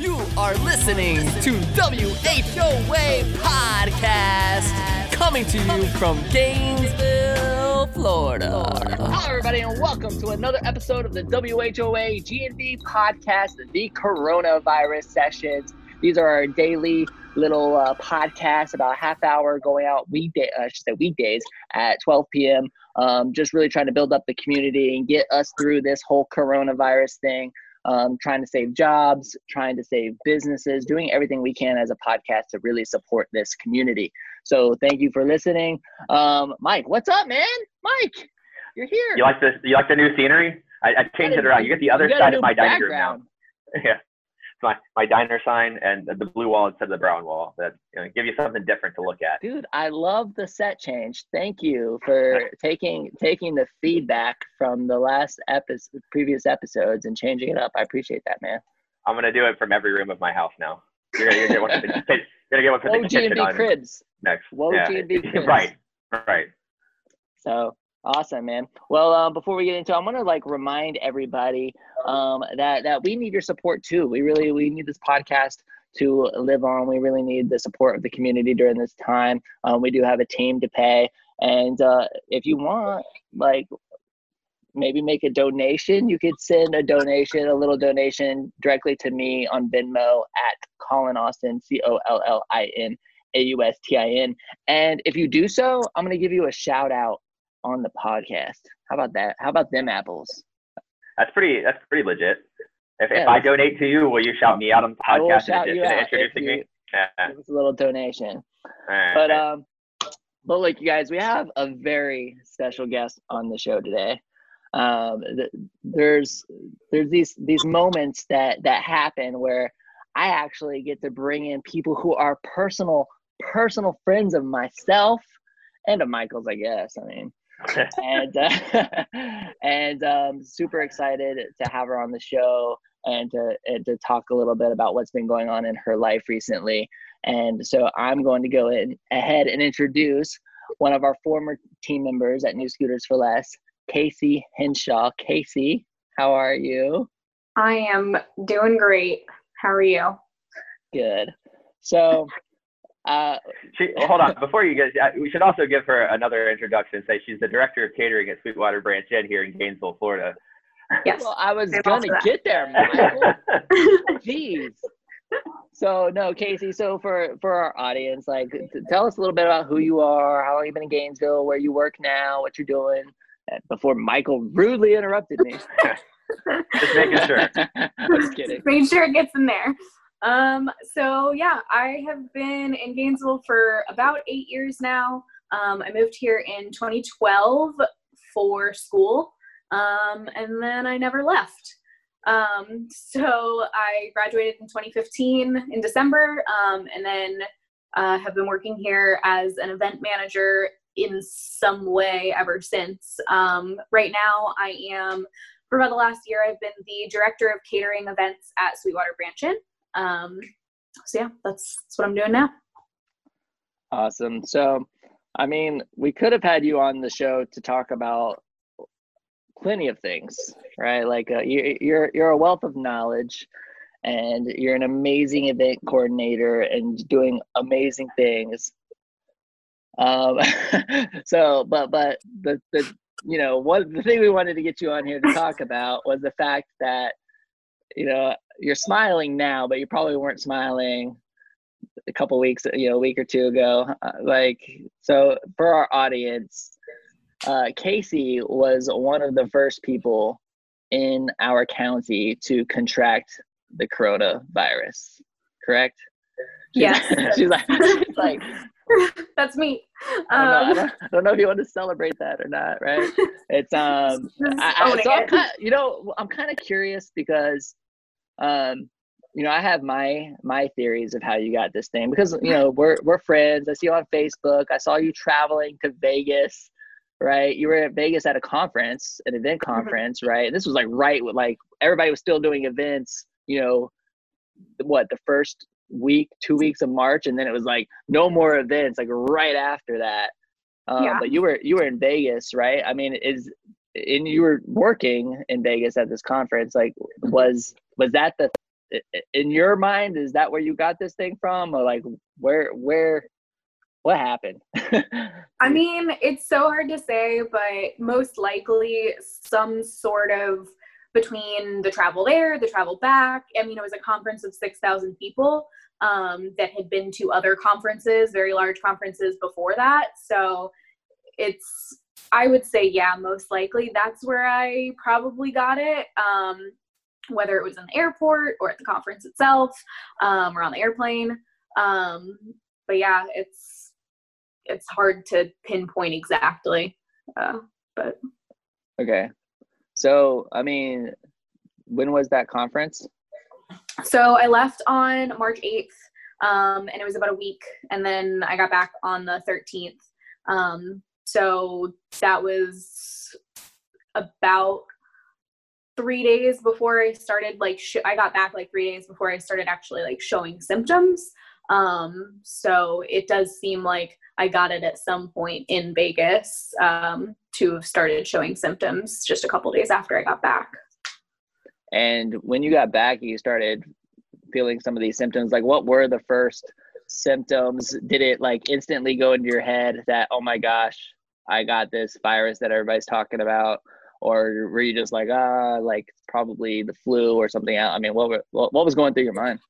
You are listening to WHOA Podcast, coming to you from Gainesville, Florida. Hi, everybody, and welcome to another episode of the WHOA G&D Podcast, the Coronavirus Sessions. These are our daily little uh, podcasts, about half hour going out weekday, uh, I should say weekdays at 12 p.m. Um, just really trying to build up the community and get us through this whole coronavirus thing um, trying to save jobs, trying to save businesses, doing everything we can as a podcast to really support this community. So thank you for listening. Um, Mike, what's up, man? Mike, you're here. You like this? You like the new scenery? I, I changed it around. You get the other side of my dining room now. yeah my, my diner sign and the blue wall instead of the brown wall that you know, give you something different to look at. Dude, I love the set change. Thank you for taking taking the feedback from the last episode, previous episodes, and changing it up. I appreciate that, man. I'm gonna do it from every room of my house now. You're gonna, get one for the, you're gonna get one for the kitchen on cribs. next. Whoa, yeah. G&B cribs. right, right. So Awesome, man. Well, um, before we get into, it, I'm gonna like remind everybody um, that that we need your support too. We really we need this podcast to live on. We really need the support of the community during this time. Um, we do have a team to pay, and uh, if you want, like maybe make a donation. You could send a donation, a little donation directly to me on Venmo at Collin Austin, C O L L I N A U S T I N. And if you do so, I'm going to give you a shout out on the podcast. How about that? How about them apples? That's pretty. That's pretty legit. If, yeah, if I donate to you, will you shout me out on the podcast? Shout you out introducing you, me. Yeah. Give us a little donation. Right. But um, but look, you guys, we have a very special guest on the show today. Um, there's there's these these moments that that happen where I actually get to bring in people who are personal personal friends of myself and of Michael's, I guess. I mean, and uh, and um, super excited to have her on the show and to and to talk a little bit about what's been going on in her life recently. And so I'm going to go in ahead and introduce one of our former team members at New Scooters for Less, Casey Henshaw. Casey, how are you? I am doing great. How are you? Good. So uh, she, hold on, before you get, we should also give her another introduction. Say she's the director of catering at Sweetwater Branch Inn here in Gainesville, Florida. Yes. Well, I was gonna get there, Michael. Jeez. So no, Casey. So for for our audience, like, tell us a little bit about who you are, how long you've been in Gainesville, where you work now, what you're doing. Before Michael rudely interrupted me. Just making sure. Just kidding. Just making sure it gets in there. Um, so yeah, I have been in Gainesville for about eight years now. Um, I moved here in 2012 for school, um, and then I never left. Um, so I graduated in 2015 in December, um, and then uh, have been working here as an event manager in some way ever since. Um, right now, I am for about the last year. I've been the director of catering events at Sweetwater Branch Inn. Um, so yeah, that's, that's what I'm doing now. Awesome. So, I mean, we could have had you on the show to talk about plenty of things, right? Like uh, you, you're you're a wealth of knowledge, and you're an amazing event coordinator and doing amazing things. Um, so, but but the the you know what the thing we wanted to get you on here to talk about was the fact that you know you're smiling now, but you probably weren't smiling a couple weeks, you know, a week or two ago. Uh, like, so for our audience, uh, Casey was one of the first people in our county to contract the coronavirus, correct? She's yes. Like, she's like, she's like that's me. Um, I, don't know, I, um, don't, I, don't know, if you want to celebrate that or not, right? It's um, I, so I'm kind, you know, I'm kind of curious because um, you know, I have my my theories of how you got this thing because you know we're we're friends. I see you on Facebook. I saw you traveling to Vegas, right? You were at Vegas at a conference, an event mm-hmm. conference, right? And this was like right with like everybody was still doing events. You know, what the first week, two weeks of March, and then it was like no more events. Like right after that. Um, yeah. But you were you were in Vegas, right? I mean, is and you were working in Vegas at this conference. Like, was was that the in your mind is that where you got this thing from or like where where what happened i mean it's so hard to say but most likely some sort of between the travel there the travel back i mean it was a conference of 6000 people um, that had been to other conferences very large conferences before that so it's i would say yeah most likely that's where i probably got it um, whether it was in the airport or at the conference itself um, or on the airplane. Um, but yeah, it's it's hard to pinpoint exactly. Uh, but okay, so I mean, when was that conference? So I left on March eighth, um, and it was about a week, and then I got back on the thirteenth. Um, so that was about three days before I started like sh- I got back like three days before I started actually like showing symptoms. Um, so it does seem like I got it at some point in Vegas um, to have started showing symptoms just a couple days after I got back. And when you got back, you started feeling some of these symptoms. Like, what were the first symptoms? Did it like instantly go into your head that, oh my gosh, I got this virus that everybody's talking about? or were you just like ah like probably the flu or something else? I mean, what were, what was going through your mind?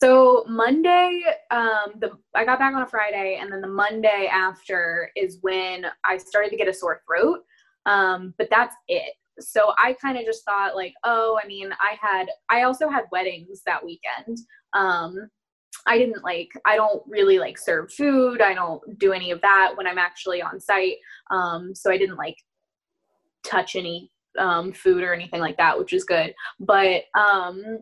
So Monday, um, the I got back on a Friday, and then the Monday after is when I started to get a sore throat. Um, but that's it. So I kind of just thought like, oh, I mean, I had I also had weddings that weekend. Um, I didn't like I don't really like serve food. I don't do any of that when I'm actually on site. Um, so I didn't like touch any um, food or anything like that, which is good. But um,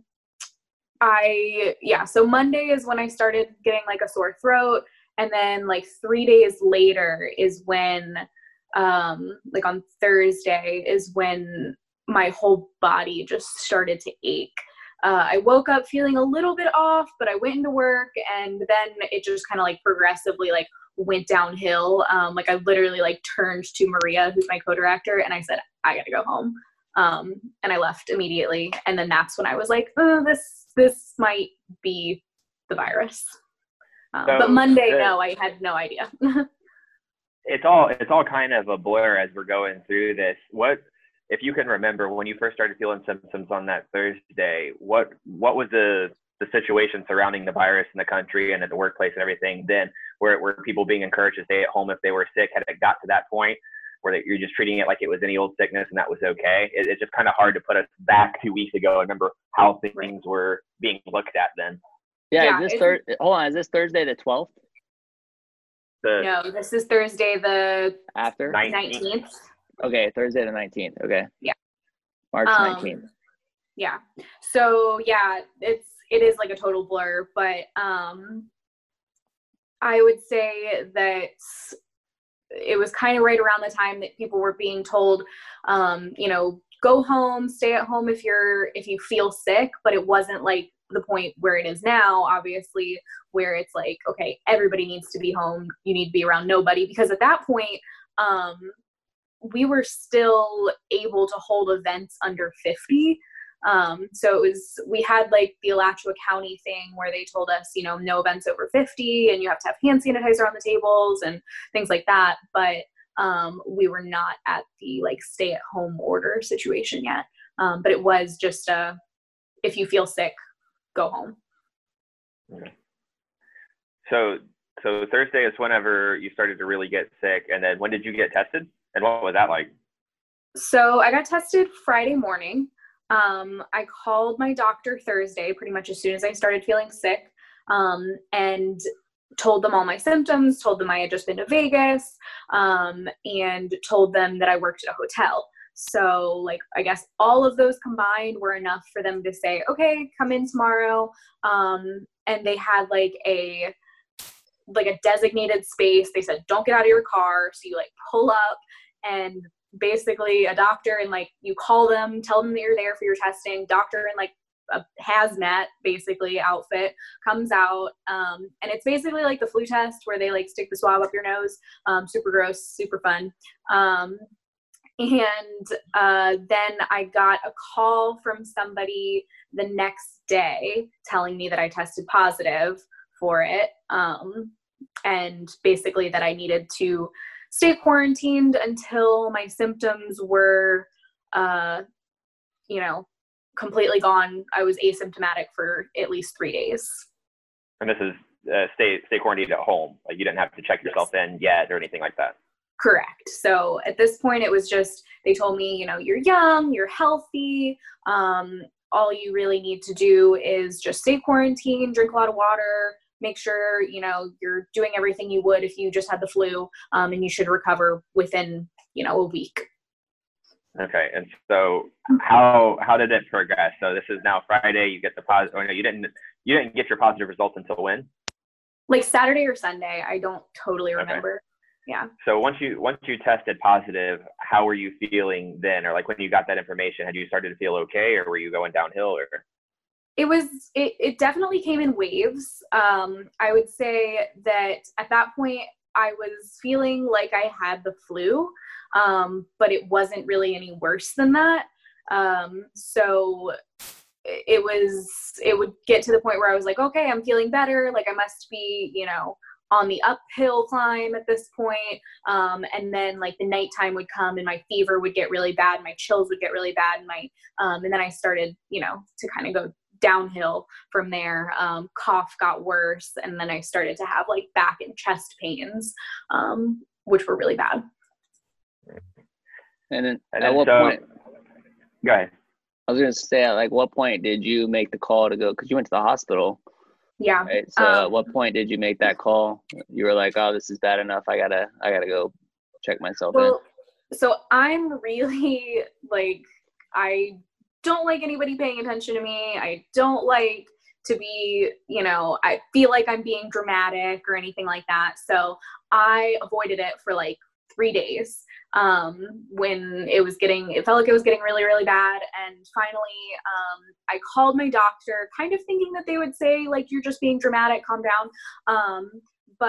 I, yeah, so Monday is when I started getting like a sore throat. And then like three days later is when, um, like on Thursday, is when my whole body just started to ache. Uh, I woke up feeling a little bit off, but I went into work and then it just kind of like progressively like went downhill. Um, like I literally like turned to Maria, who's my co-director, and I said, I gotta go home. Um, and I left immediately. And then that's when I was like, oh, this this might be the virus. Um, so, but Monday, uh, no, I had no idea. it's all it's all kind of a blur as we're going through this. What if you can remember when you first started feeling symptoms on that Thursday? What what was the the situation surrounding the virus in the country and at the workplace and everything then where, were people being encouraged to stay at home if they were sick had it got to that point where you're just treating it like it was any old sickness and that was okay. It, it's just kind of hard to put us back two weeks ago and remember how things were being looked at then. Yeah, yeah is this thir- hold on is this thursday the 12th the, no this is thursday the after? 19th, 19th. okay thursday the 19th okay. Yeah. March um, 19th yeah. So yeah it's it is like a total blur, but um, I would say that it was kind of right around the time that people were being told, um, you know, go home, stay at home if you're if you feel sick, but it wasn't like the point where it is now, obviously, where it's like, okay, everybody needs to be home. You need to be around nobody because at that point, um, we were still able to hold events under 50 um, so it was, we had like the Alachua County thing where they told us, you know, no events over 50 and you have to have hand sanitizer on the tables and things like that. But um, we were not at the like stay at home order situation yet. Um, but it was just uh, if you feel sick, go home. So, so Thursday is whenever you started to really get sick. And then when did you get tested? And what was that like? So I got tested Friday morning. Um, I called my doctor Thursday, pretty much as soon as I started feeling sick, um, and told them all my symptoms, told them I had just been to Vegas, um, and told them that I worked at a hotel. So, like, I guess all of those combined were enough for them to say, okay, come in tomorrow. Um, and they had like a like a designated space. They said, don't get out of your car. So you like pull up and basically a doctor and like you call them, tell them that you're there for your testing. Doctor in like a hazmat basically outfit comes out um, and it's basically like the flu test where they like stick the swab up your nose um, super gross super fun um, and uh, then I got a call from somebody the next day telling me that I tested positive for it. Um, and basically that I needed to stay quarantined until my symptoms were, uh, you know, completely gone. I was asymptomatic for at least three days. And this is uh, stay stay quarantined at home. Like you didn't have to check yourself yes. in yet or anything like that. Correct. So at this point, it was just they told me, you know, you're young, you're healthy. Um, all you really need to do is just stay quarantined, drink a lot of water, make sure you know you're doing everything you would if you just had the flu, um, and you should recover within you know a week. Okay, and so how how did it progress? So this is now Friday. You get the positive. Oh no, you didn't. You didn't get your positive results until when? Like Saturday or Sunday. I don't totally remember. Okay. Yeah. So once you once you tested positive, how were you feeling then, or like when you got that information? Had you started to feel okay, or were you going downhill, or? It was. It it definitely came in waves. Um, I would say that at that point I was feeling like I had the flu um, but it wasn't really any worse than that. Um, so it was, it would get to the point where I was like, okay, I'm feeling better. Like I must be, you know, on the uphill climb at this point. Um, and then like the nighttime would come and my fever would get really bad, my chills would get really bad, and my um, and then I started, you know, to kind of go downhill from there. Um, cough got worse, and then I started to have like back and chest pains, um, which were really bad. And then and at what so, point? Go ahead. I was gonna say, at like, what point did you make the call to go? Because you went to the hospital. Yeah. Right? So, um, at what point did you make that call? You were like, "Oh, this is bad enough. I gotta, I gotta go check myself well, in." So I'm really like, I don't like anybody paying attention to me. I don't like to be, you know, I feel like I'm being dramatic or anything like that. So I avoided it for like three days um, when it was getting, it felt like it was getting really, really bad. And finally, um, I called my doctor, kind of thinking that they would say, like, you're just being dramatic, calm down. Um, but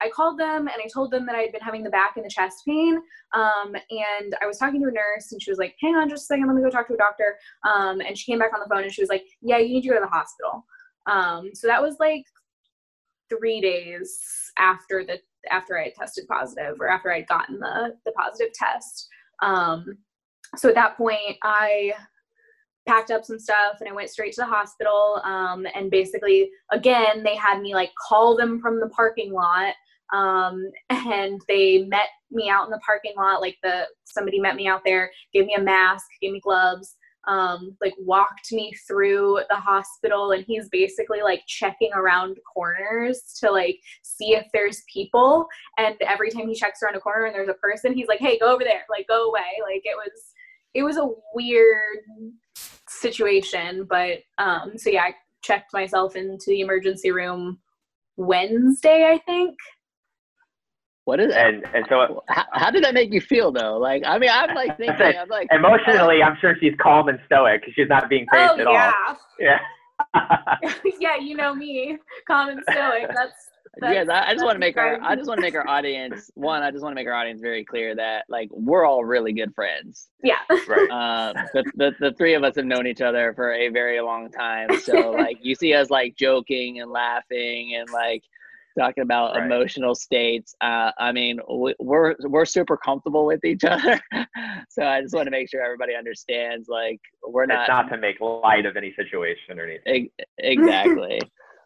I called them and I told them that I had been having the back and the chest pain. Um, and I was talking to a nurse and she was like, hang on just a second, let me go talk to a doctor. Um, and she came back on the phone and she was like, yeah, you need to go to the hospital. Um, so that was like three days after the after I had tested positive or after I'd gotten the, the positive test. Um, so at that point, I packed up some stuff and I went straight to the hospital. Um, and basically, again, they had me like call them from the parking lot. Um, and they met me out in the parking lot. Like the somebody met me out there, gave me a mask, gave me gloves, um, like walked me through the hospital and he's basically like checking around corners to like see if there's people and every time he checks around a corner and there's a person he's like hey go over there like go away like it was it was a weird situation but um so yeah i checked myself into the emergency room wednesday i think what is and and so how, how, did that make you feel though? Like I mean, I'm like thinking, I'm like emotionally, I'm sure she's calm and stoic because she's not being crazy oh, at yeah. all. Yeah. yeah, you know me, calm and stoic. That's yeah, I just want to make our I just want to make our audience one. I just want to make our audience very clear that like we're all really good friends. Yeah. Right. Uh, the, the the three of us have known each other for a very long time. So like you see us like joking and laughing and like talking about right. emotional states. Uh, I mean, we're we're super comfortable with each other, so I just want to make sure everybody understands. Like, we're not it's not to make light of any situation or anything. exactly.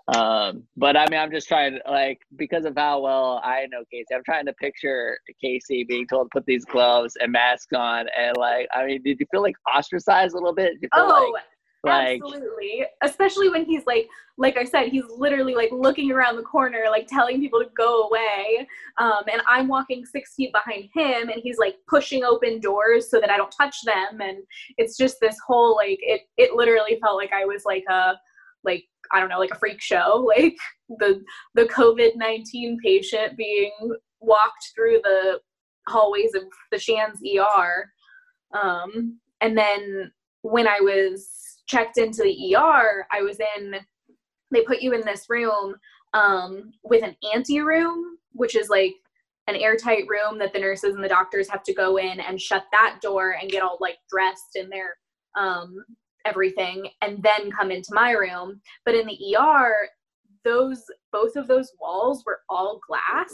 Um, but I mean, I'm just trying to like because of how well I know Casey. I'm trying to picture Casey being told to put these gloves and mask on, and like, I mean, did you feel like ostracized a little bit? oh, like, like, Absolutely. Especially when he's like, like I said, he's literally like looking around the corner, like telling people to go away. Um, and I'm walking six feet behind him and he's like pushing open doors so that I don't touch them. And it's just this whole like, it, it literally felt like I was like a, like, I don't know, like a freak show, like the, the COVID-19 patient being walked through the hallways of the Shands ER. Um, and then when I was checked into the ER, I was in, they put you in this room um, with an ante room, which is like an airtight room that the nurses and the doctors have to go in and shut that door and get all like dressed in their um, everything and then come into my room. But in the ER, those both of those walls were all glass.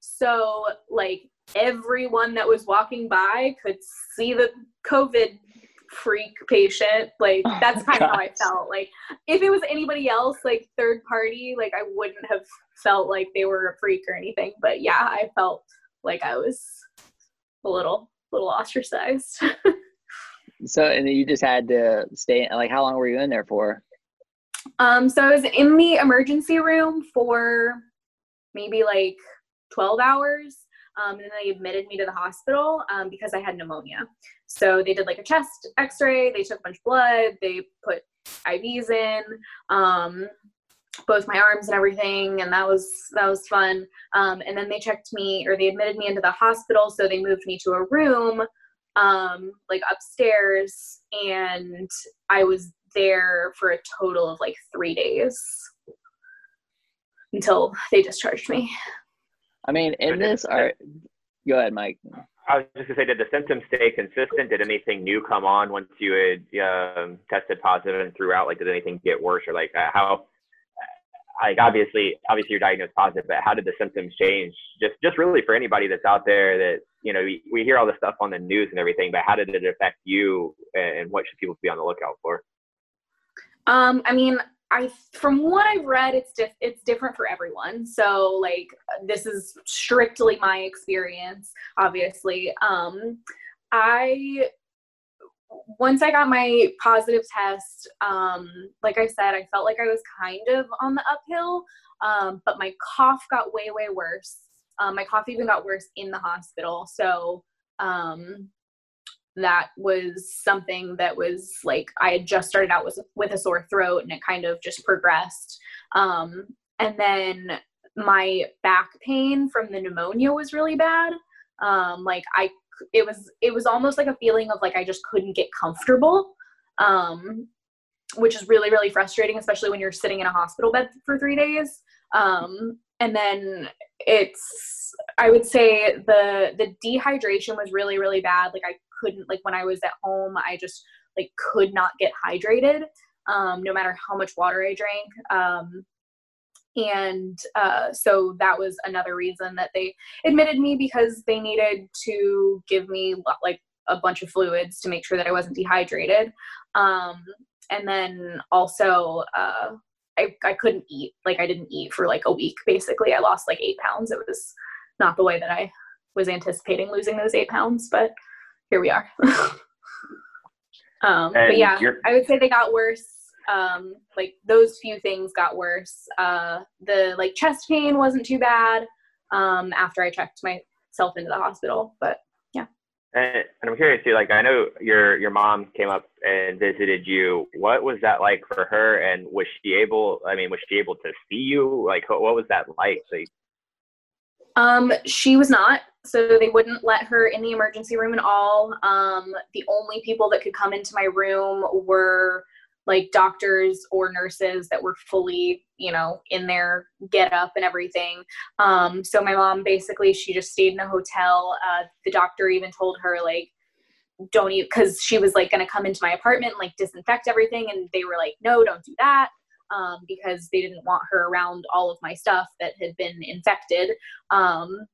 So like everyone that was walking by could see the COVID freak patient. Like oh that's kind of how I felt. Like if it was anybody else, like third party, like I wouldn't have felt like they were a freak or anything. But yeah, I felt like I was a little little ostracized. so and you just had to stay like how long were you in there for? Um so I was in the emergency room for maybe like 12 hours um, and then they admitted me to the hospital um, because I had pneumonia. So they did like a chest X-ray. They took a bunch of blood. They put IVs in, um, both my arms and everything, and that was that was fun. Um, and then they checked me, or they admitted me into the hospital. So they moved me to a room, um, like upstairs, and I was there for a total of like three days until they discharged me. I mean, in this, are go ahead, Mike. I was just gonna say, did the symptoms stay consistent? Did anything new come on once you had um, tested positive and throughout? Like, did anything get worse, or like uh, how? Like, obviously, obviously, you're diagnosed positive, but how did the symptoms change? Just, just really for anybody that's out there that you know, we, we hear all this stuff on the news and everything, but how did it affect you, and what should people be on the lookout for? Um, I mean, I from what I've read, it's diff- it's different for everyone. So like this is strictly my experience, obviously. Um, I once I got my positive test, um, like I said, I felt like I was kind of on the uphill, um, but my cough got way way worse. Um, my cough even got worse in the hospital. So um, that was something that was like I had just started out with with a sore throat and it kind of just progressed. Um, and then my back pain from the pneumonia was really bad. Um, like I, it was it was almost like a feeling of like I just couldn't get comfortable, um, which is really really frustrating, especially when you're sitting in a hospital bed for three days. Um, and then it's I would say the the dehydration was really really bad. Like I couldn't like when I was at home, I just like could not get hydrated, um, no matter how much water I drank. Um, and uh, so that was another reason that they admitted me because they needed to give me like a bunch of fluids to make sure that I wasn't dehydrated. Um, and then also, uh, I, I couldn't eat. Like I didn't eat for like a week. Basically, I lost like eight pounds. It was not the way that I was anticipating losing those eight pounds, but here we are. um, but yeah, I would say they got worse. Um, like those few things got worse. Uh, the like chest pain wasn't too bad um, after I checked myself into the hospital, but yeah. And, and I'm curious too. Like I know your your mom came up and visited you. What was that like for her? And was she able? I mean, was she able to see you? Like, what was that like? like um, she was not. So they wouldn't let her in the emergency room at all. Um, the only people that could come into my room were like doctors or nurses that were fully, you know, in their get up and everything. Um, so my mom basically, she just stayed in a hotel. Uh, the doctor even told her, like, don't eat because she was like going to come into my apartment and like disinfect everything. And they were like, no, don't do that um, because they didn't want her around all of my stuff that had been infected. Um,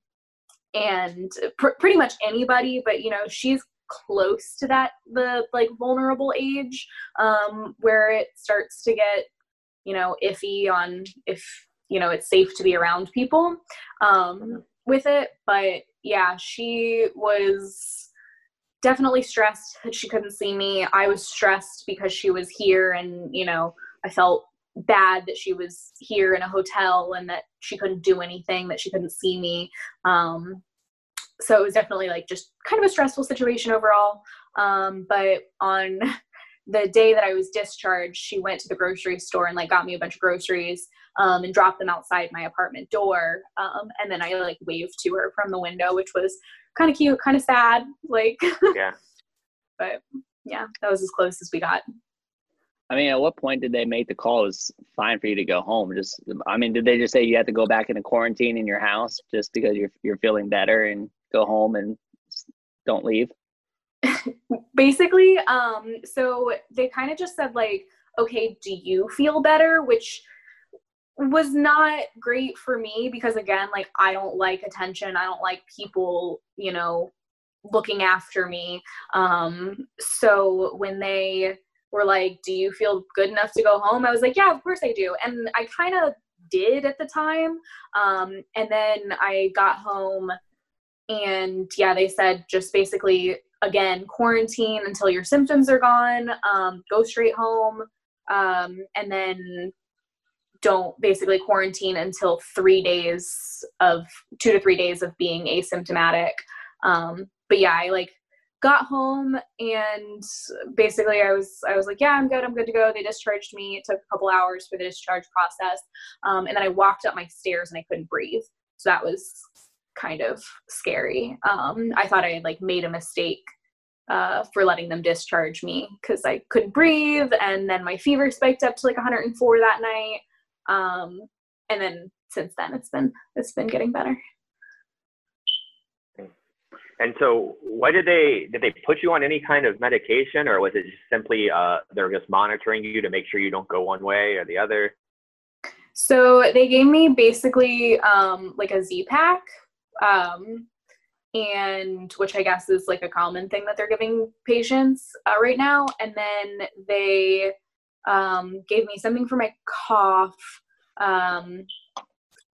and pr- pretty much anybody, but you know, she's close to that the like vulnerable age um, where it starts to get you know iffy on if you know it's safe to be around people um, with it. But yeah, she was definitely stressed that she couldn't see me. I was stressed because she was here and you know I felt bad that she was here in a hotel and that she couldn't do anything, that she couldn't see me. Um, so it was definitely like just kind of a stressful situation overall. Um, but on the day that I was discharged, she went to the grocery store and like got me a bunch of groceries um, and dropped them outside my apartment door. Um, and then I like waved to her from the window, which was kind of cute, kind of sad. Like, yeah. but yeah, that was as close as we got. I mean, at what point did they make the call? It was fine for you to go home. Just, I mean, did they just say you had to go back into quarantine in your house just because you're you're feeling better and go home and don't leave? Basically, um, so they kind of just said like, okay, do you feel better? Which was not great for me because again, like I don't like attention. I don't like people, you know, looking after me. Um, so when they were like, Do you feel good enough to go home? I was like, Yeah, of course I do. And I kind of did at the time. Um, and then I got home and yeah, they said just basically again quarantine until your symptoms are gone, um, go straight home, um, and then don't basically quarantine until three days of two to three days of being asymptomatic. Um, but yeah, I like got home and basically I was I was like, yeah, I'm good, I'm good to go. They discharged me. It took a couple hours for the discharge process, um, and then I walked up my stairs and I couldn't breathe. So that was kind of scary. Um, I thought I had like made a mistake uh, for letting them discharge me because I couldn't breathe, and then my fever spiked up to like 104 that night. Um, and then since then, it's been it's been getting better. And so, what did they did they put you on any kind of medication, or was it just simply uh, they're just monitoring you to make sure you don't go one way or the other? So they gave me basically um, like a Z pack, um, and which I guess is like a common thing that they're giving patients uh, right now. And then they um, gave me something for my cough. Um,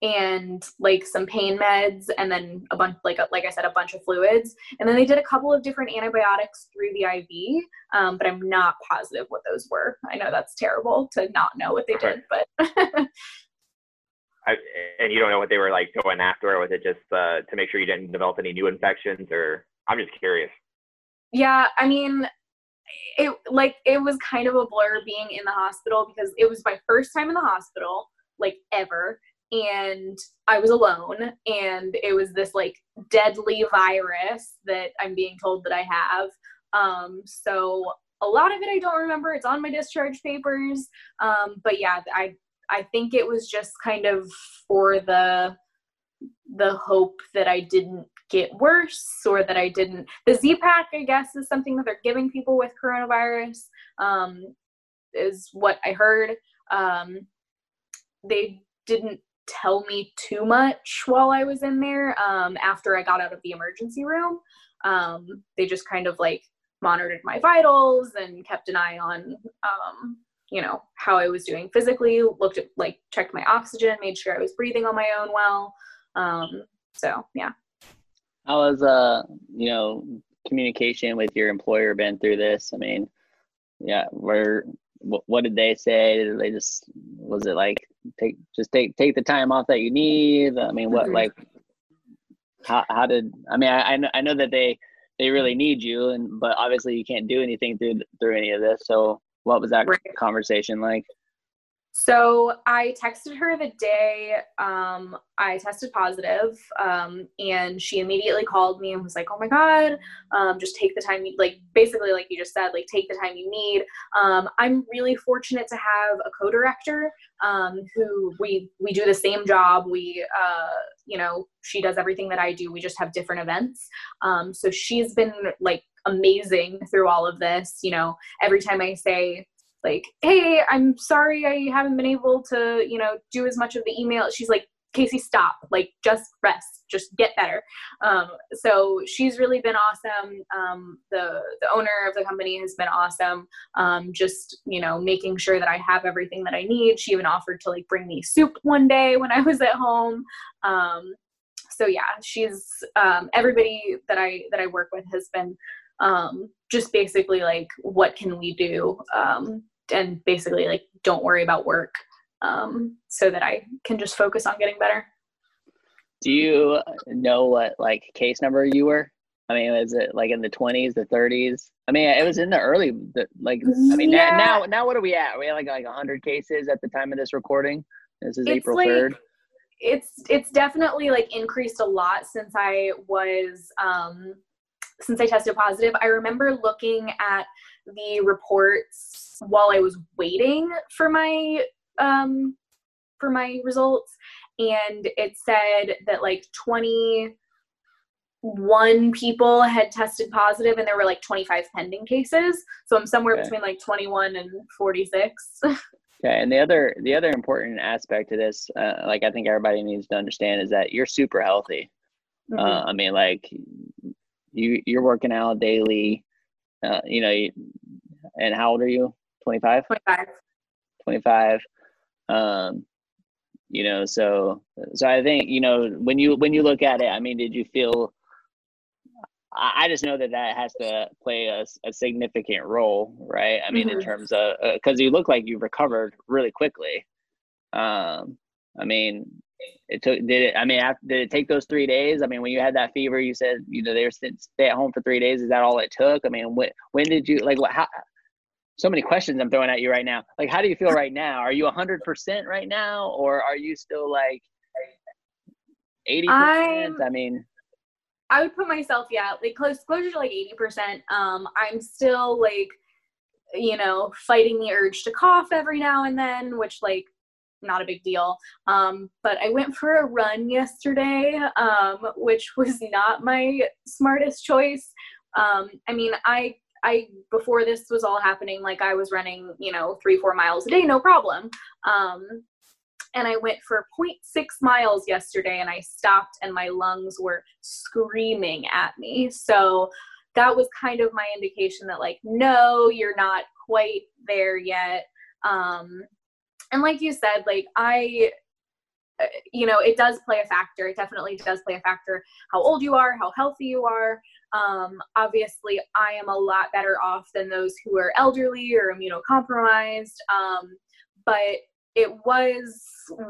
and like some pain meds and then a bunch like like i said a bunch of fluids and then they did a couple of different antibiotics through the iv um, but i'm not positive what those were i know that's terrible to not know what they did but I, and you don't know what they were like going after or was it just uh, to make sure you didn't develop any new infections or i'm just curious yeah i mean it like it was kind of a blur being in the hospital because it was my first time in the hospital like ever and I was alone and it was this like deadly virus that I'm being told that I have. Um, so a lot of it I don't remember. It's on my discharge papers. Um, but yeah, I I think it was just kind of for the the hope that I didn't get worse or that I didn't. The Z pack, I guess, is something that they're giving people with coronavirus. Um, is what I heard. Um, they didn't tell me too much while I was in there um, after I got out of the emergency room. Um, they just kind of like monitored my vitals and kept an eye on, um, you know, how I was doing physically, looked at like checked my oxygen, made sure I was breathing on my own well. Um, so, yeah. How has, uh, you know, communication with your employer been through this? I mean, yeah, where what did they say? Did they just was it like take just take take the time off that you need? I mean, what mm-hmm. like how how did I mean I I know, I know that they they really need you and but obviously you can't do anything through through any of this. So what was that right. conversation like? So I texted her the day um, I tested positive, um, and she immediately called me and was like, "Oh my god, um, just take the time you like." Basically, like you just said, like take the time you need. Um, I'm really fortunate to have a co-director um, who we we do the same job. We, uh, you know, she does everything that I do. We just have different events. Um, so she's been like amazing through all of this. You know, every time I say like, hey, I'm sorry I haven't been able to, you know, do as much of the email. She's like, Casey, stop. Like, just rest. Just get better. Um, so she's really been awesome. Um, the the owner of the company has been awesome. Um, just you know, making sure that I have everything that I need. She even offered to like bring me soup one day when I was at home. Um, so yeah, she's um, everybody that I that I work with has been um, just basically like what can we do um, and basically like don't worry about work um, so that I can just focus on getting better. Do you know what like case number you were? I mean, is it like in the twenties, the thirties? I mean, it was in the early, like I mean, yeah. now now what are we at? Are we at like like hundred cases at the time of this recording? This is it's April third. It's it's definitely like increased a lot since I was um since I tested positive, I remember looking at the reports while I was waiting for my um, for my results, and it said that like 21 people had tested positive, and there were like 25 pending cases. So I'm somewhere okay. between like 21 and 46. Okay, and the other the other important aspect to this, uh, like I think everybody needs to understand, is that you're super healthy. Mm-hmm. Uh, I mean, like you you're working out daily. Uh, you know, you, and how old are you? 25? 25. 25. Um, you know, so so I think you know when you when you look at it, I mean, did you feel I just know that that has to play a, a significant role, right? I mean, mm-hmm. in terms of because uh, you look like you've recovered really quickly. Um, I mean, it took did it? I mean, after, did it take those three days? I mean, when you had that fever, you said you know they were stay at home for three days. Is that all it took? I mean, when when did you like what? How, so many questions I'm throwing at you right now. Like, how do you feel right now? Are you hundred percent right now, or are you still like eighty percent? I mean, I would put myself, yeah, like close closer to like 80%. Um, I'm still like, you know, fighting the urge to cough every now and then, which like not a big deal. Um, but I went for a run yesterday, um, which was not my smartest choice. Um, I mean, I I before this was all happening, like I was running, you know, three four miles a day, no problem. Um, and I went for 0.6 miles yesterday and I stopped and my lungs were screaming at me. So that was kind of my indication that like no, you're not quite there yet. Um and like you said, like I uh, you know, it does play a factor. It definitely does play a factor how old you are, how healthy you are. Um, obviously, I am a lot better off than those who are elderly or immunocompromised. Um, but it was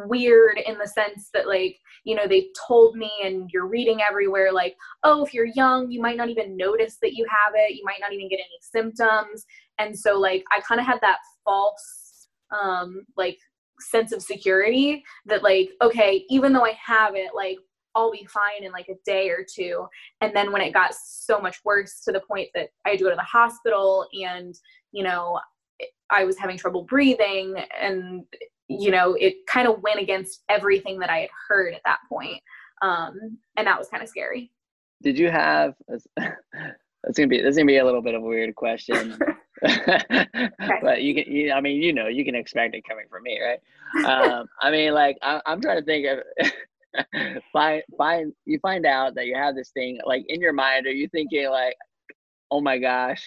weird in the sense that like you know they told me and you're reading everywhere like oh if you're young you might not even notice that you have it you might not even get any symptoms and so like i kind of had that false um like sense of security that like okay even though i have it like I'll be fine in like a day or two. And then when it got so much worse to the point that I had to go to the hospital and, you know, I was having trouble breathing and you know it kind of went against everything that I had heard at that point. Um, and that was kind of scary. Did you have that's gonna be that's gonna be a little bit of a weird question. but you can you, I mean you know you can expect it coming from me right? Um, I mean like I, I'm trying to think of find find you find out that you have this thing like in your mind are you thinking like oh my gosh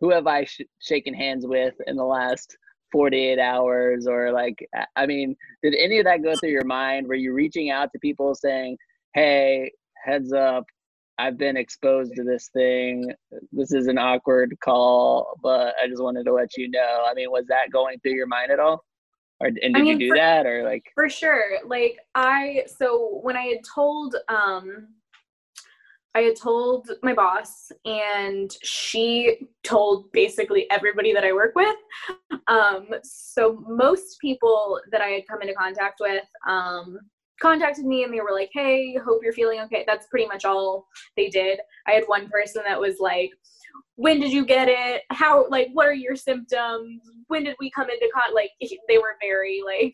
who have I sh- shaken hands with in the last 48 hours? Or like i mean did any of that go through your mind? Were you reaching out to people saying hey heads up i've been exposed to this thing. This is an awkward call but i just wanted to let you know. I mean was that going through your mind at all? Or and did I mean, you do for, that or like? For sure. Like i so when i had told um I had told my boss, and she told basically everybody that I work with. Um, so most people that I had come into contact with um, contacted me, and they were like, "Hey, hope you're feeling okay." That's pretty much all they did. I had one person that was like, "When did you get it? How? Like, what are your symptoms? When did we come into contact? Like, they were very like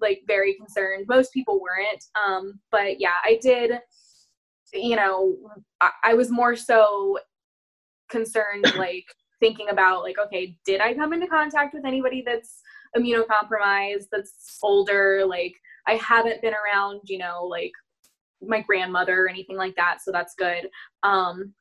like very concerned. Most people weren't, um, but yeah, I did you know, I, I was more so concerned, like thinking about, like, okay, did I come into contact with anybody that's immunocompromised, that's older? Like, I haven't been around, you know, like my grandmother or anything like that, so that's good. Um,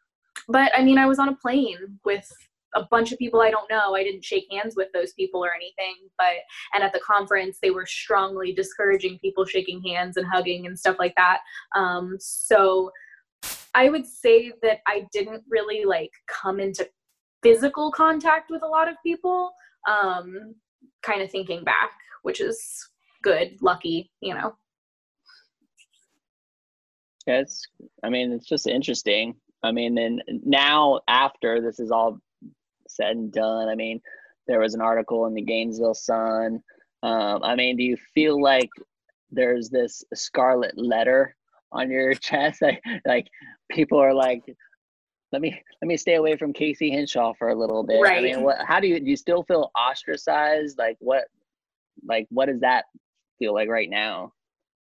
but I mean, I was on a plane with a bunch of people I don't know. I didn't shake hands with those people or anything, but and at the conference they were strongly discouraging people shaking hands and hugging and stuff like that. Um, so I would say that I didn't really like come into physical contact with a lot of people. Um, kind of thinking back, which is good, lucky, you know. Yeah, it's. I mean, it's just interesting. I mean, then now after this is all said and done, I mean, there was an article in the Gainesville Sun. Um, I mean, do you feel like there's this scarlet letter on your chest? Like, like people are like, let me let me stay away from Casey Hinshaw for a little bit. Right. I mean, what, how do you do you still feel ostracized? Like what like what does that feel like right now?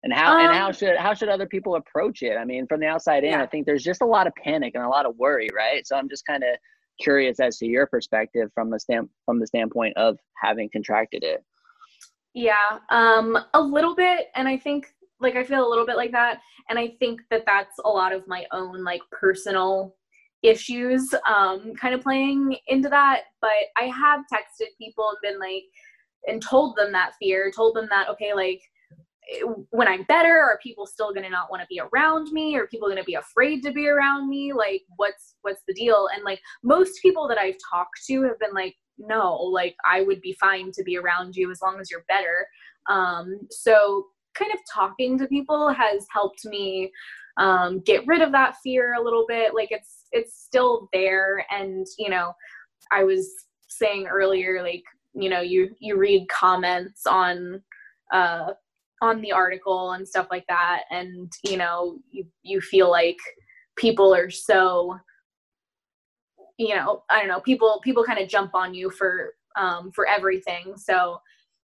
And how and how Um, should how should other people approach it? I mean, from the outside in, Yeah. I think there's just a lot of panic and a lot of worry, right? So I'm just kind of curious as to your perspective from the stand from the standpoint of having contracted it. Yeah, um, a little bit, and I think like I feel a little bit like that, and I think that that's a lot of my own like personal issues, um, kind of playing into that. But I have texted people and been like, and told them that fear, told them that okay, like eh, when I'm better, are people still gonna not want to be around me? Are people gonna be afraid to be around me? Like, what's what's the deal? And like most people that I've talked to have been like, no, like I would be fine to be around you as long as you're better. Um, so kind of talking to people has helped me um, get rid of that fear a little bit. Like it's it's still there, and you know, I was saying earlier, like you know, you you read comments on uh, on the article and stuff like that, and you know, you you feel like people are so you know i don't know people people kind of jump on you for um for everything. So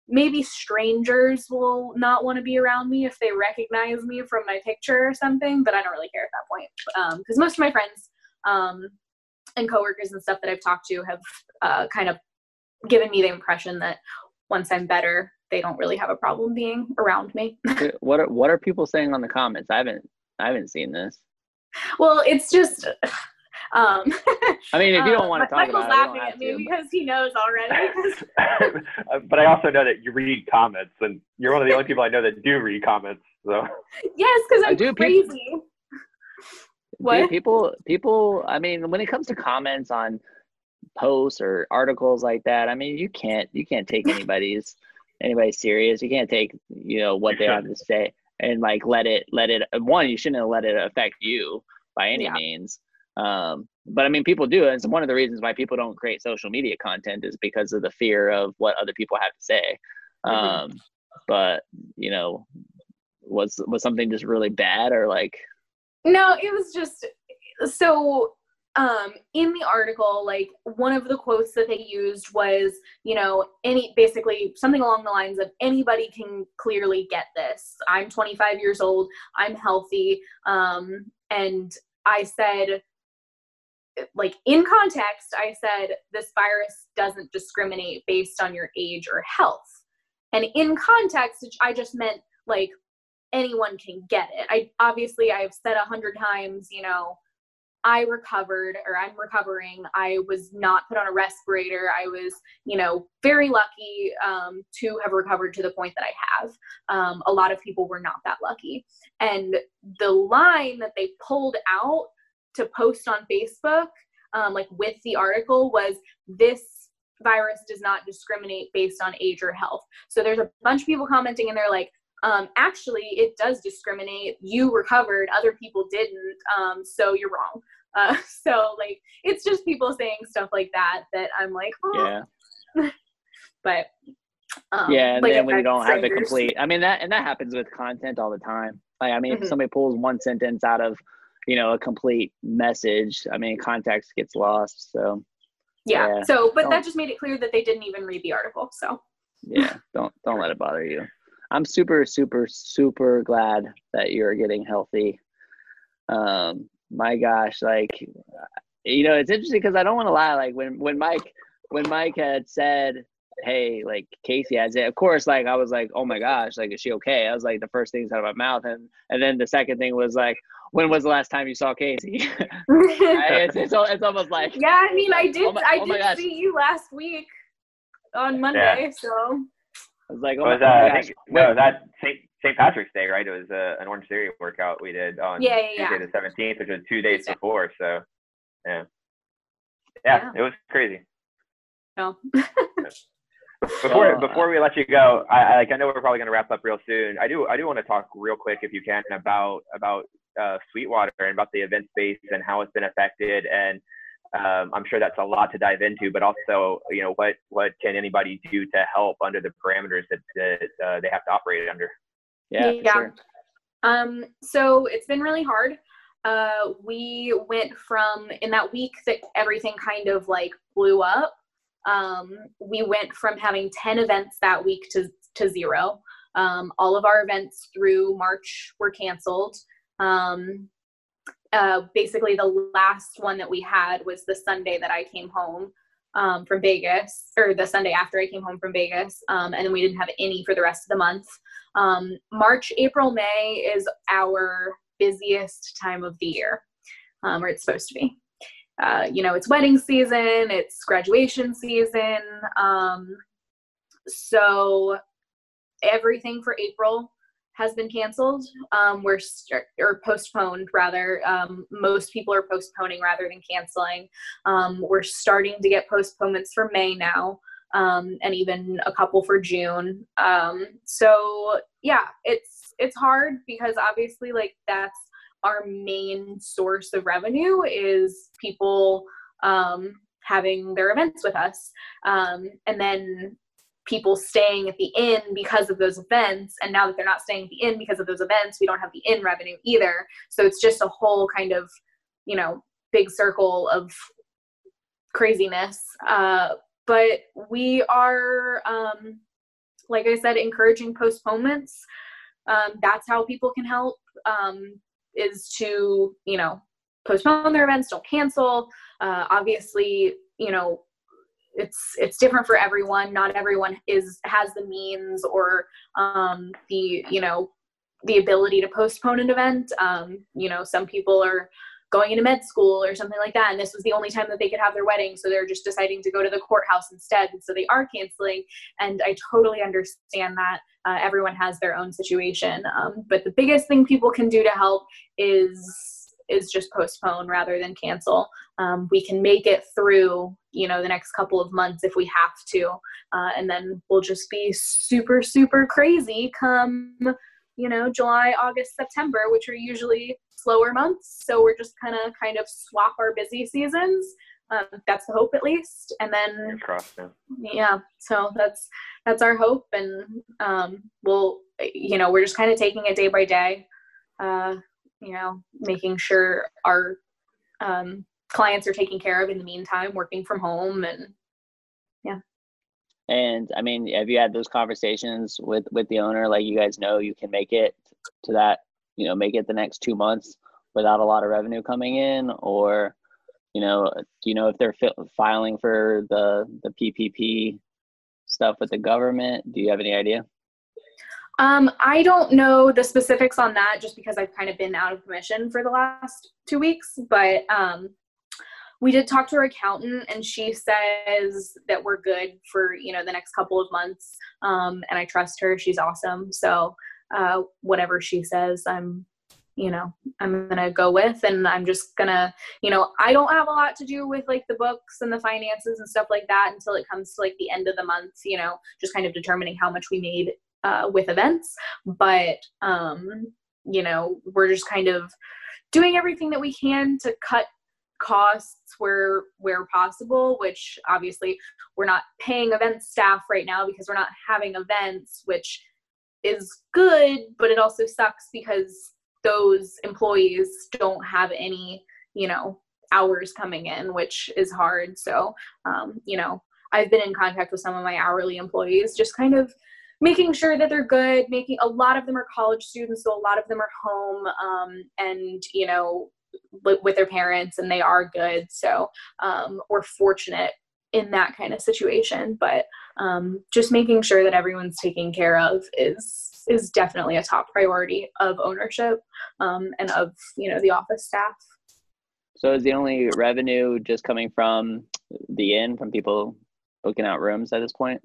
maybe strangers will not want to be around me if they recognize me from my picture or something but i don't really care at that point. Um because most of my friends um and coworkers and stuff that i've talked to have uh kind of given me the impression that once i'm better they don't really have a problem being around me what are what are people saying on the comments? I haven't I haven't seen this. well it's just um I mean, if you don't uh, want to talk Michael's about it, you laughing at me to. because he knows already. but I also know that you read comments, and you're one of the only people I know that do read comments. So Yes, because I I'm do, crazy. Dude, What? people people i mean when it comes to comments on posts or articles like that. I mean you can't you can't take anybody's anybody serious. You can't take you know what they have to say and like let it let it one you shouldn't let it affect you by any Yeah. means. Um but i mean people do and it's one of the reasons why people don't create social media content is because of the fear of what other people have to say. Um but you know was was something just really bad or like No, it was just so um in the article like one of the quotes that they used was you know any basically something along the lines of anybody can clearly get this. I'm 25 years old. I'm healthy. Um and i said like in context i said this virus doesn't discriminate based on your age or health. And in context i just meant like anyone can get it. I obviously i've said a hundred times you know I recovered or I'm recovering. I was not put on a respirator. I was, you know, very lucky um, to have recovered to the point that I have. Um, a lot of people were not that lucky. And the line that they pulled out to post on Facebook, um, like with the article, was this virus does not discriminate based on age or health. So there's a bunch of people commenting and they're like, um, actually, it does discriminate. You recovered, other people didn't, um, so you're wrong. Uh, so like, it's just people saying stuff like that that I'm like, oh. yeah But um, yeah, and like then when you don't have the complete, I mean that, and that happens with content all the time. Like, I mean, Mhm. if somebody pulls one sentence out of, you know, a complete message, I mean, context gets lost. So yeah. yeah, So, but don't- that just made it clear that they didn't even read the article. So yeah, don't don't let it bother you. I'm super, super, super glad that you're getting healthy. Um, my gosh, like, you know, it's interesting because I don't want to lie. Like when when Mike when Mike had said, "Hey, like Casey has it," of course, like I was like, "Oh my gosh, like is she okay?" I was like the first things out of my mouth, and and then the second thing was like, "When was the last time you saw Casey?" It's, it's it's almost like yeah, I mean, I did. Oh my- I oh did gosh. see you last week on Monday. So I was like, it "Oh my, was, oh uh, my I think, no, that St. St. Patrick's Day, right? It was uh, an Orange Theory workout we did on Yeah, yeah, Tuesday the 17th, which was two days before. So, yeah. yeah, Yeah. it was crazy. no. Before Well, before we let you go, I, I like I know we're probably going to wrap up real soon. I do I do want to talk real quick, if you can, about about uh, Sweetwater and about the event space and how it's been affected. And um, I'm sure that's a lot to dive into, but also you know what what can anybody do to help under the parameters that, that uh, they have to operate under? Yeah, Yeah. sure. Um, so it's been really hard. uh, we went from in that week that everything kind of like blew up. Um, we went from having 10 events that week to, to zero. Um, all of our events through March were canceled. Um, uh, basically, the last one that we had was the Sunday that I came home um, from Vegas, or the Sunday after I came home from Vegas, um, and then we didn't have any for the rest of the month. Um, March, April, May is our busiest time of the year, um, or it's supposed to be. Uh, you know, it's wedding season, it's graduation season. Um, so everything for April has been canceled. Um, we're st- or postponed rather. Um, most people are postponing rather than canceling. Um, we're starting to get postponements for May now, um, and even a couple for June. Um, so yeah, it's it's hard because obviously like that's our main source of revenue is people um, having their events with us, um, and then people staying at the inn because of those events. And now that they're not staying at the inn because of those events we don't have the inn revenue either. So it's just a whole kind of you know big circle of craziness uh, but we are um, like i said encouraging postponements. Um, that's how people can help um, is to you know postpone their events don't cancel. Uh, obviously you know it's it's different for everyone. Not everyone is has the means or um, the you know the ability to postpone an event. Um, you know some people are going into med school or something like that and this was the only time that they could have their wedding so they're just deciding to go to the courthouse instead and so they are canceling and i totally understand that uh, everyone has their own situation um, but the biggest thing people can do to help is is just postpone rather than cancel. Um, we can make it through, you know, the next couple of months if we have to, uh, and then we'll just be super, super crazy come, you know, July, August, September, which are usually slower months. So we're just kind of kind of swap our busy seasons. Um, that's the hope, at least, and then yeah. So that's that's our hope, and um, we'll, you know, we're just kind of taking it day by day. Uh, you know, making sure our um, clients are taken care of in the meantime, working from home and yeah. And I mean, have you had those conversations with with the owner? Like, you guys know you can make it to that, you know, make it the next two months without a lot of revenue coming in, or you know, you know if they're filing for the the PPP stuff with the government? Do you have any idea? Um, I don't know the specifics on that just because I've kind of been out of commission for the last two weeks, but um, we did talk to our accountant and she says that we're good for you know the next couple of months um, and i trust her she's awesome so uh, whatever she says i'm you know i'm gonna go with. And i'm just gonna you know i don't have a lot to do with like the books and the finances and stuff like that until it comes to like the end of the month you know just kind of determining how much we made uh, with events, but um, you know, we're just kind of doing everything that we can to cut costs where where possible which obviously we're not paying event staff right now because we're not having events which is good but it also sucks because those employees don't have any you know hours coming in which is hard. So um, you know i've been in contact with some of my hourly employees just kind of making sure that they're good making a lot of them are college students so a lot of them are home um, and you know with their parents and they are good. So um, we're fortunate in that kind of situation but um, just making sure that everyone's taken care of is is definitely a top priority of ownership um, and of you know the office staff so is the only revenue just coming from the inn from people booking out rooms at this point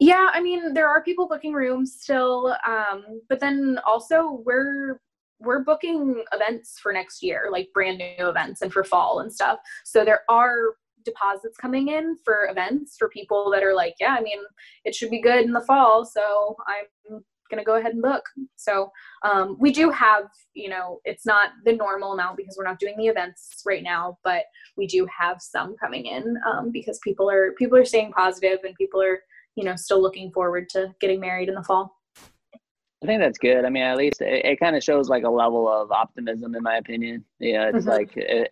yeah, I mean, there are people booking rooms still, um, but then also we're we're booking events for next year, like brand new events and for fall and stuff. So there are deposits coming in for events for people that are like, yeah, I mean, it should be good in the fall, so I'm gonna go ahead and book. So um, we do have, you know, it's not the normal amount because we're not doing the events right now, but we do have some coming in um, because people are people are staying positive and people are you know still looking forward to getting married in the fall I think that's good. I mean, at least it, it kind of shows like a level of optimism, in my opinion. Yeah, it's mm-hmm. like, it,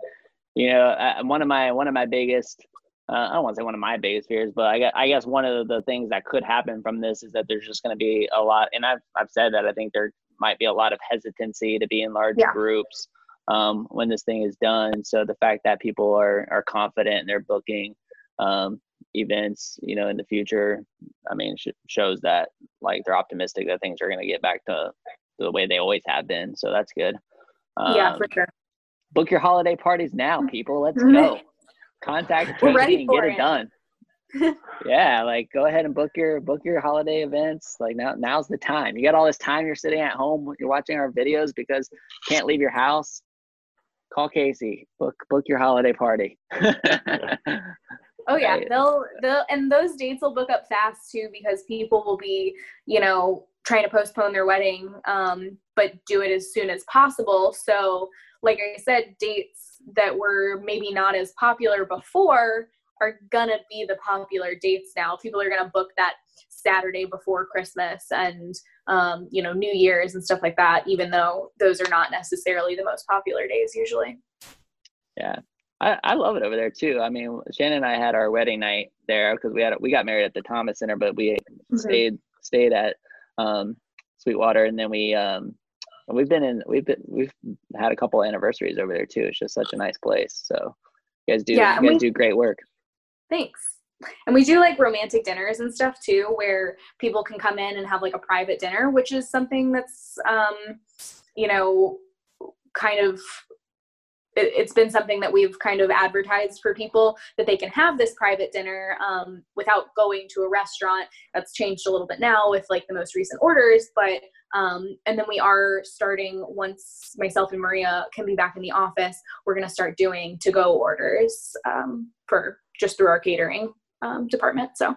you know, uh, one of my one of my biggest, uh, I don't want to say one of my biggest fears, but I guess, I guess one of the things that could happen from this is that there's just going to be a lot, and I've I've said that I think there might be a lot of hesitancy to be in large yeah. groups um, when this thing is done. So the fact that people are are confident and they're booking um, events, you know, in the future, I mean, sh- shows that like they're optimistic that things are going to get back to the way they always have been. So that's good. Um, yeah, for sure. Book your holiday parties now, people. Let's go. Contact Katie and get it, it done. yeah, like go ahead and book your book your holiday events. Like now now's the time. You got all this time you're sitting at home, you're watching our videos because you can't leave your house. Call Casey. Book book your holiday party. Oh yeah, they'll they'll and those dates will book up fast too because people will be, you know, trying to postpone their wedding, um, but do it as soon as possible. So, like I said, dates that were maybe not as popular before are gonna be the popular dates now. People are gonna book that Saturday before Christmas and um, you know New Year's and stuff like that, even though those are not necessarily the most popular days usually. Yeah, I, I love it over there too. I mean, Shannon and I had our wedding night there because we had we got married at the Thomas Center, but we mm-hmm. stayed stayed at um, Sweetwater, and then we um, we've been in we've been we've had a couple anniversaries over there too. It's just such a nice place. So you guys do yeah, you guys we, do great work. Thanks. And we do like romantic dinners and stuff too, where people can come in and have like a private dinner, which is something that's um, you know kind of it, has been something that we've kind of advertised for people that they can have this private dinner um, without going to a restaurant. That's changed a little bit now with like the most recent orders, but um, and then we are starting once myself and Maria can be back in the office. We're going to start doing to go orders um, for just through our catering um, department. So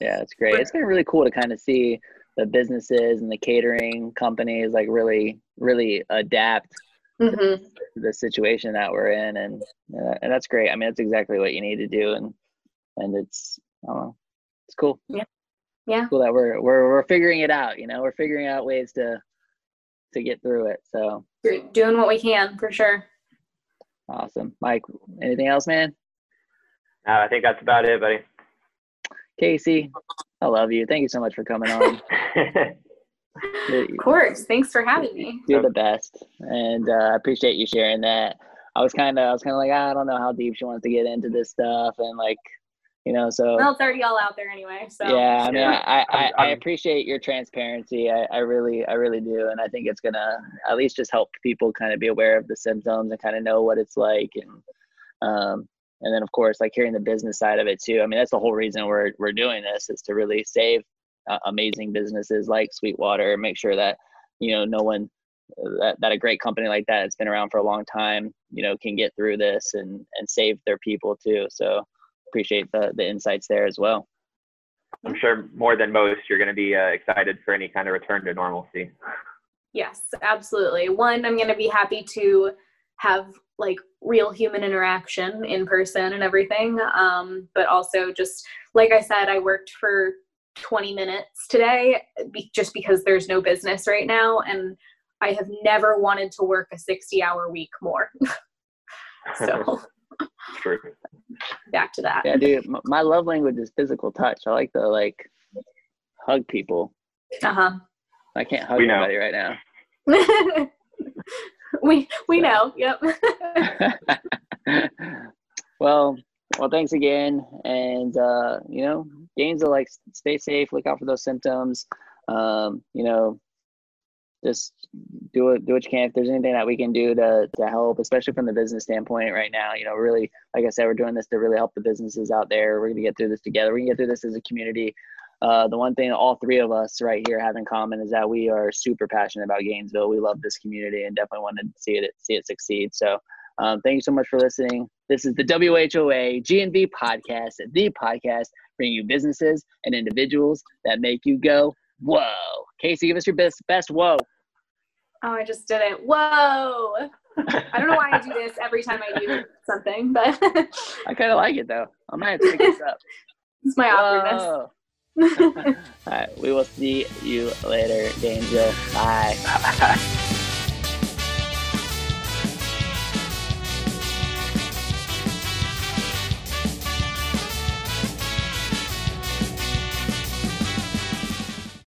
yeah, it's great. It's been really cool to kind of see the businesses and the catering companies like really really adapt mm-hmm. the situation that we're in, and uh, and that's great. I mean, that's exactly what you need to do, and and it's I don't know, it's cool. Yeah, yeah. Cool that we're we're we're figuring it out. You know, we're figuring out ways to to get through it. So You're doing what we can for sure. Awesome, Mike. Anything else, man? Uh, I think that's about it, buddy. Casey, I love you. Thank you so much for coming on. of course. Thanks for having me. You're the best, and uh, I appreciate you sharing that. I was kind of, I was kind of like, I don't know how deep she wants to get into this stuff, and like, you know, so. Well, it's already all out there anyway. So. Yeah, I mean, I, I, I appreciate your transparency. I, I really, I really do, and I think it's gonna at least just help people kind of be aware of the symptoms and kind of know what it's like, and um, and then of course, like hearing the business side of it too. I mean, that's the whole reason we're we're doing this is to really save uh, amazing businesses like Sweetwater. Make sure that you know no one that, that a great company like that that's been around for a long time you know can get through this and and save their people too. So appreciate the the insights there as well. I'm sure more than most, you're going to be uh, excited for any kind of return to normalcy. Yes, absolutely. One, I'm going to be happy to have like real human interaction in person and everything. Um, but also, just like I said, I worked for 20 minutes today be- just because there's no business right now and i have never wanted to work a 60 hour week more so True. Back to that. Yeah dude my love language is physical touch. I like to like hug people. Uh-huh. I can't hug anybody right now. We we know yep. Well well thanks again and uh you know Gainesville, like stay safe, look out for those symptoms. Um, you know, just do it, do what you can. If there's anything that we can do to to help, especially from the business standpoint right now, you know, really, like I said, we're doing this to really help the businesses out there. We're gonna get through this together. We can get through this as a community. Uh, the one thing all three of us right here have in common is that we are super passionate about Gainesville. We love this community and definitely want to see it see it succeed. So um, thank you so much for listening. This is the WHOA GNV podcast, the podcast bringing you businesses and individuals that make you go, whoa. Casey, give us your best, best whoa. Oh, I just did it. Whoa. I don't know why I do this every time I do something, but I kind of like it though. I might have to pick this up. It's my awkwardness. All right, we will see you later, Gainesville. Bye.